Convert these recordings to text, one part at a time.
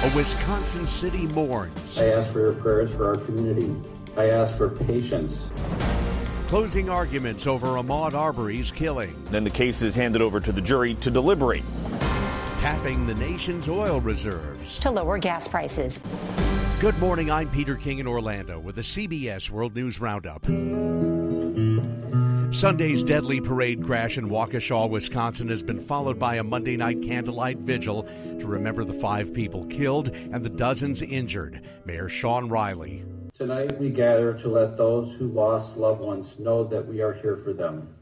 A Wisconsin city mourns. I ask for your prayers for our community. I ask for patience. Closing arguments over Ahmaud Arbery's killing. Then the case is handed over to the jury to deliberate. Tapping the nation's oil reserves. To lower gas prices. Good morning. I'm Peter King in Orlando with the CBS World News Roundup. Sunday's deadly parade crash in Waukesha, Wisconsin has been followed by a Monday night candlelight vigil to remember the five people killed and the dozens injured. Mayor Shawn Reilly. Tonight we gather to let those who lost loved ones know that we are here for them.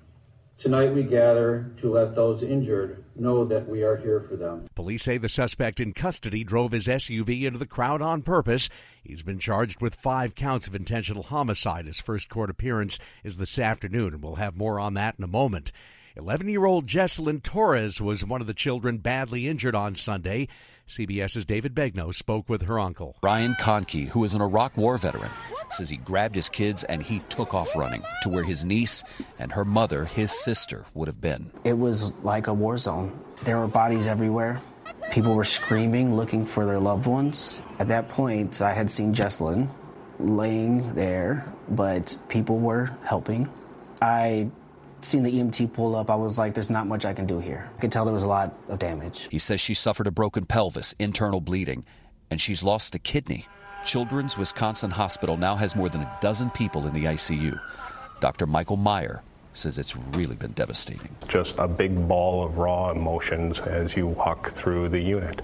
Tonight we gather to let those injured know that we are here for them. Police say the suspect in custody drove his SUV into the crowd on purpose. He's been charged with five counts of intentional homicide. His first court appearance is this afternoon, and we'll have more on that in a moment. 11 year old Jessalyn Torres was one of the children badly injured on Sunday. CBS's David Begnaud spoke with her uncle. Ryan Conkey, who is an Iraq War veteran, says he grabbed his kids and he took off running to where his niece and her mother, his sister, would have been. It was like a war zone. There were bodies everywhere. People were screaming, looking for their loved ones. At that point, I had seen Jessalyn laying there, but people were helping. I seen the EMT pull up, I was like, there's not much I can do here. I could tell there was a lot of damage. He says she suffered a broken pelvis, internal bleeding, and she's lost a kidney. Children's Wisconsin Hospital now has more than a dozen people in the ICU. Dr. Michael Meyer says it's really been devastating. Just a big ball of raw emotions as you walk through the unit.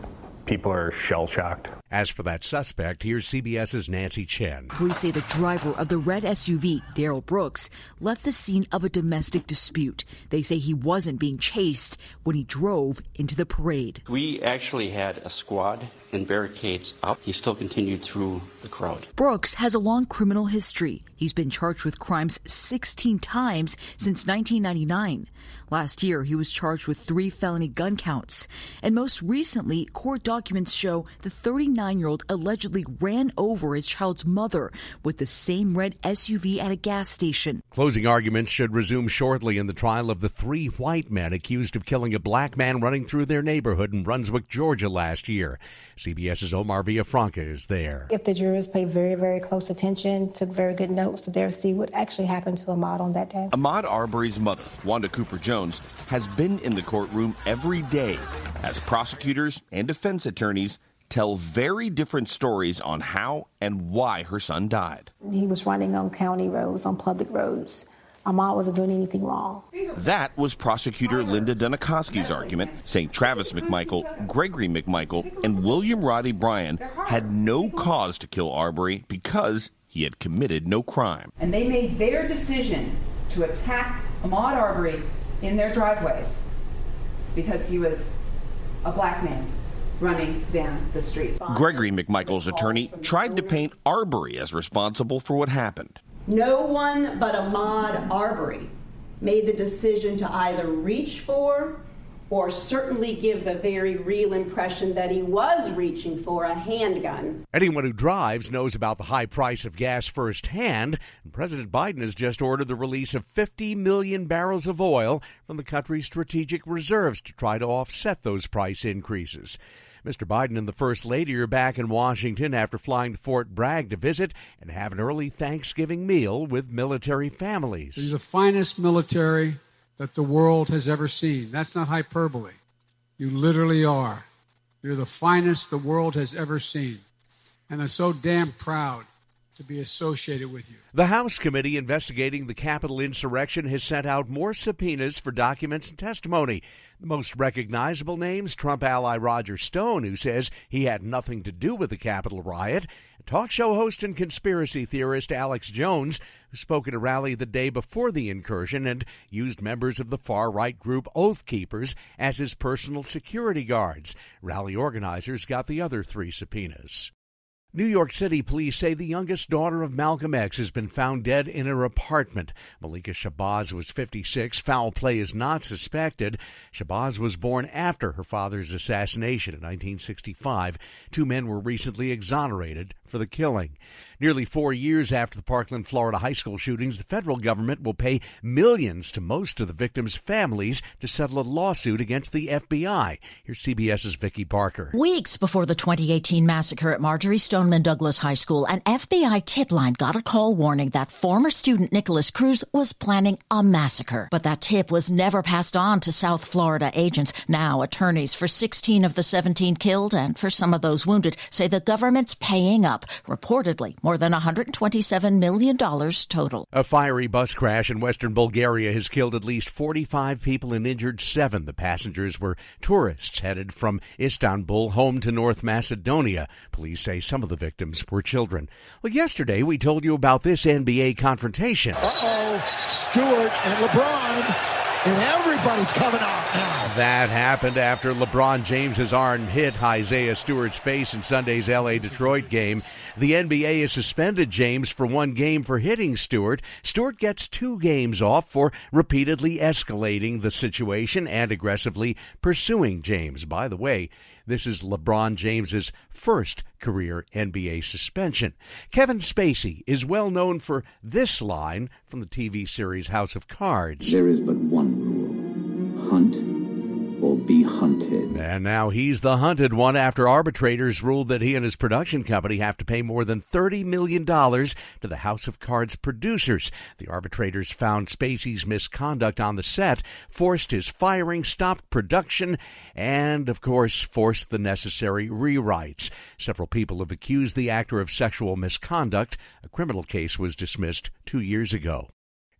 People are shell shocked. As for that suspect, here's CBS's Nancy Chen. Police say the driver of the red SUV, Darrell Brooks, left the scene of a domestic dispute. They say he wasn't being chased when he drove into the parade. We actually had a squad and barricades up. He still continued through the crowd. Brooks has a long criminal history. He's been charged with crimes 16 times since 1999. Last year, he was charged with three felony gun counts. And most recently, court documents show the 39 year old allegedly ran over his child's mother with the same red SUV at a gas station. Closing arguments should resume shortly in the trial of the three white men accused of killing a black man running through their neighborhood in Brunswick, Georgia last year. CBS's Omar Villafranca is there. If the jurors pay very, very close attention, took very good notes to there see what actually happened to Ahmaud on that day. Ahmaud Arbery's mother, Wanda Cooper Jones, has been in the courtroom every day as prosecutors and defense attorneys tell very different stories on how and why her son died. He was running on county roads, on public roads. Ahmaud wasn't doing anything wrong. That was prosecutor Linda Dunikoski's argument, saying Travis McMichael, Gregory McMichael, and William Roddy Bryan had no cause to kill Arbery because he had committed no crime. And they made their decision to attack Ahmaud Arbery in their driveways because he was a black man running down the street. Gregory McMichael's attorney tried to paint Arbery as responsible for what happened. No one but Ahmaud Arbery made the decision to either reach for or certainly give the very real impression that he was reaching for a handgun. Anyone who drives knows about the high price of gas firsthand. President Biden has just ordered the release of 50 million barrels of oil from the country's strategic reserves to try to offset those price increases. Mr. Biden and the First Lady are back in Washington after flying to Fort Bragg to visit and have an early Thanksgiving meal with military families. These are the finest military that the world has ever seen. That's not hyperbole. You literally are You're the finest the world has ever seen. And I'm so damn proud to be associated with you. The House committee investigating the Capitol insurrection has sent out more subpoenas for documents and testimony. The most recognizable names Trump ally Roger Stone, who says he had nothing to do with the Capitol riot, talk show host and conspiracy theorist Alex Jones, who spoke at a rally the day before the incursion and used members of the far right group Oath Keepers as his personal security guards. Rally organizers got the other three subpoenas. New York City police say the youngest daughter of Malcolm X has been found dead in her apartment. Malika Shabazz was 56. Foul play is not suspected. Shabazz was born after her father's assassination in 1965. Two men were recently exonerated for the killing. Nearly four years after the Parkland, Florida high school shootings, the federal government will pay millions to most of the victims' families to settle a lawsuit against the FBI. Here's CBS's Vicki Barker. Weeks before the 2018 massacre at Marjory Stoneman Douglas High School, an FBI tip line got a call warning that former student Nikolas Cruz was planning a massacre. But that tip was never passed on to South Florida agents. Now, attorneys for 16 of the 17 killed and for some of those wounded say the government's paying up, reportedly more than $127 million total. A fiery bus crash in western Bulgaria has killed at least 45 people and injured seven. The passengers were tourists headed from Istanbul home to North Macedonia. Police say some of the victims were children. Well, yesterday we told you about this NBA confrontation. Uh oh, Stewart and LeBron and everybody's coming out now. That happened after LeBron James's arm hit Isaiah Stewart's face in Sunday's LA Detroit game. The NBA has suspended James for one game for hitting Stewart. Stewart gets two games off for repeatedly escalating the situation and aggressively pursuing James. By the way, this is LeBron James's first career NBA suspension. Kevin Spacey is well known for this line from the TV series House of Cards. There is but one rule hunt or be hunted. And now he's the hunted one after arbitrators ruled that he and his production company have to pay more than $30 million to the House of Cards producers. The arbitrators found Spacey's misconduct on the set, forced his firing, stopped production, and, of course, forced the necessary rewrites. Several people have accused the actor of sexual misconduct. A criminal case was dismissed two years ago.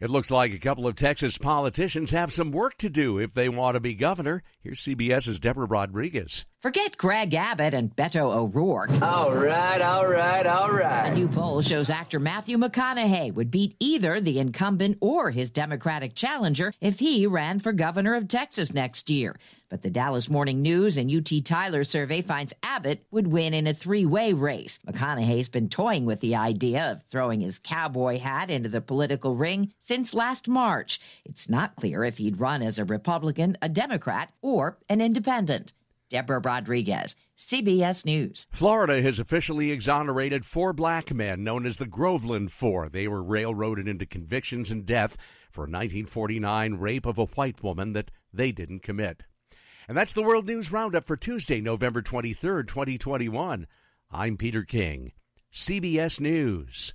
It looks like a couple of Texas politicians have some work to do if they want to be governor. Here's CBS's Deborah Rodriguez. Forget Greg Abbott and Beto O'Rourke. All right, all right, all right. A new poll shows actor Matthew McConaughey would beat either the incumbent or his Democratic challenger if he ran for governor of Texas next year. But the Dallas Morning News and UT Tyler survey finds Abbott would win in a three way race. McConaughey's been toying with the idea of throwing his cowboy hat into the political ring since last March. It's not clear if he'd run as a Republican, a Democrat, or an independent. Deborah Rodriguez, CBS News. Florida has officially exonerated four black men known as the Groveland Four. They were railroaded into convictions and death for a 1949 rape of a white woman that they didn't commit. And that's the World News Roundup for Tuesday, November 23rd, 2021. I'm Peter King, CBS News.